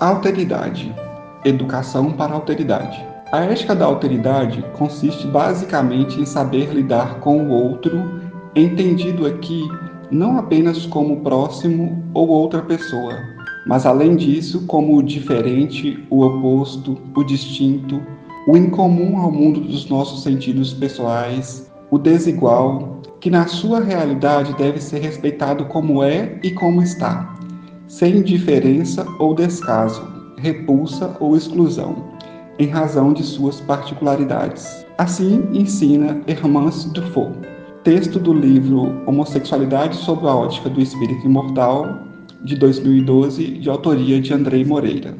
Alteridade Educação para a Alteridade. A ética da alteridade consiste basicamente em saber lidar com o outro, entendido aqui não apenas como próximo ou outra pessoa, mas além disso como o diferente, o oposto, o distinto, o incomum ao mundo dos nossos sentidos pessoais, o desigual, que na sua realidade deve ser respeitado como é e como está, sem indiferença ou descaso, repulsa ou exclusão, em razão de suas particularidades. Assim ensina Hermance Dufault. Texto do livro Homossexualidade sob a ótica do espírito imortal, de 2012, de autoria de Andrei Moreira.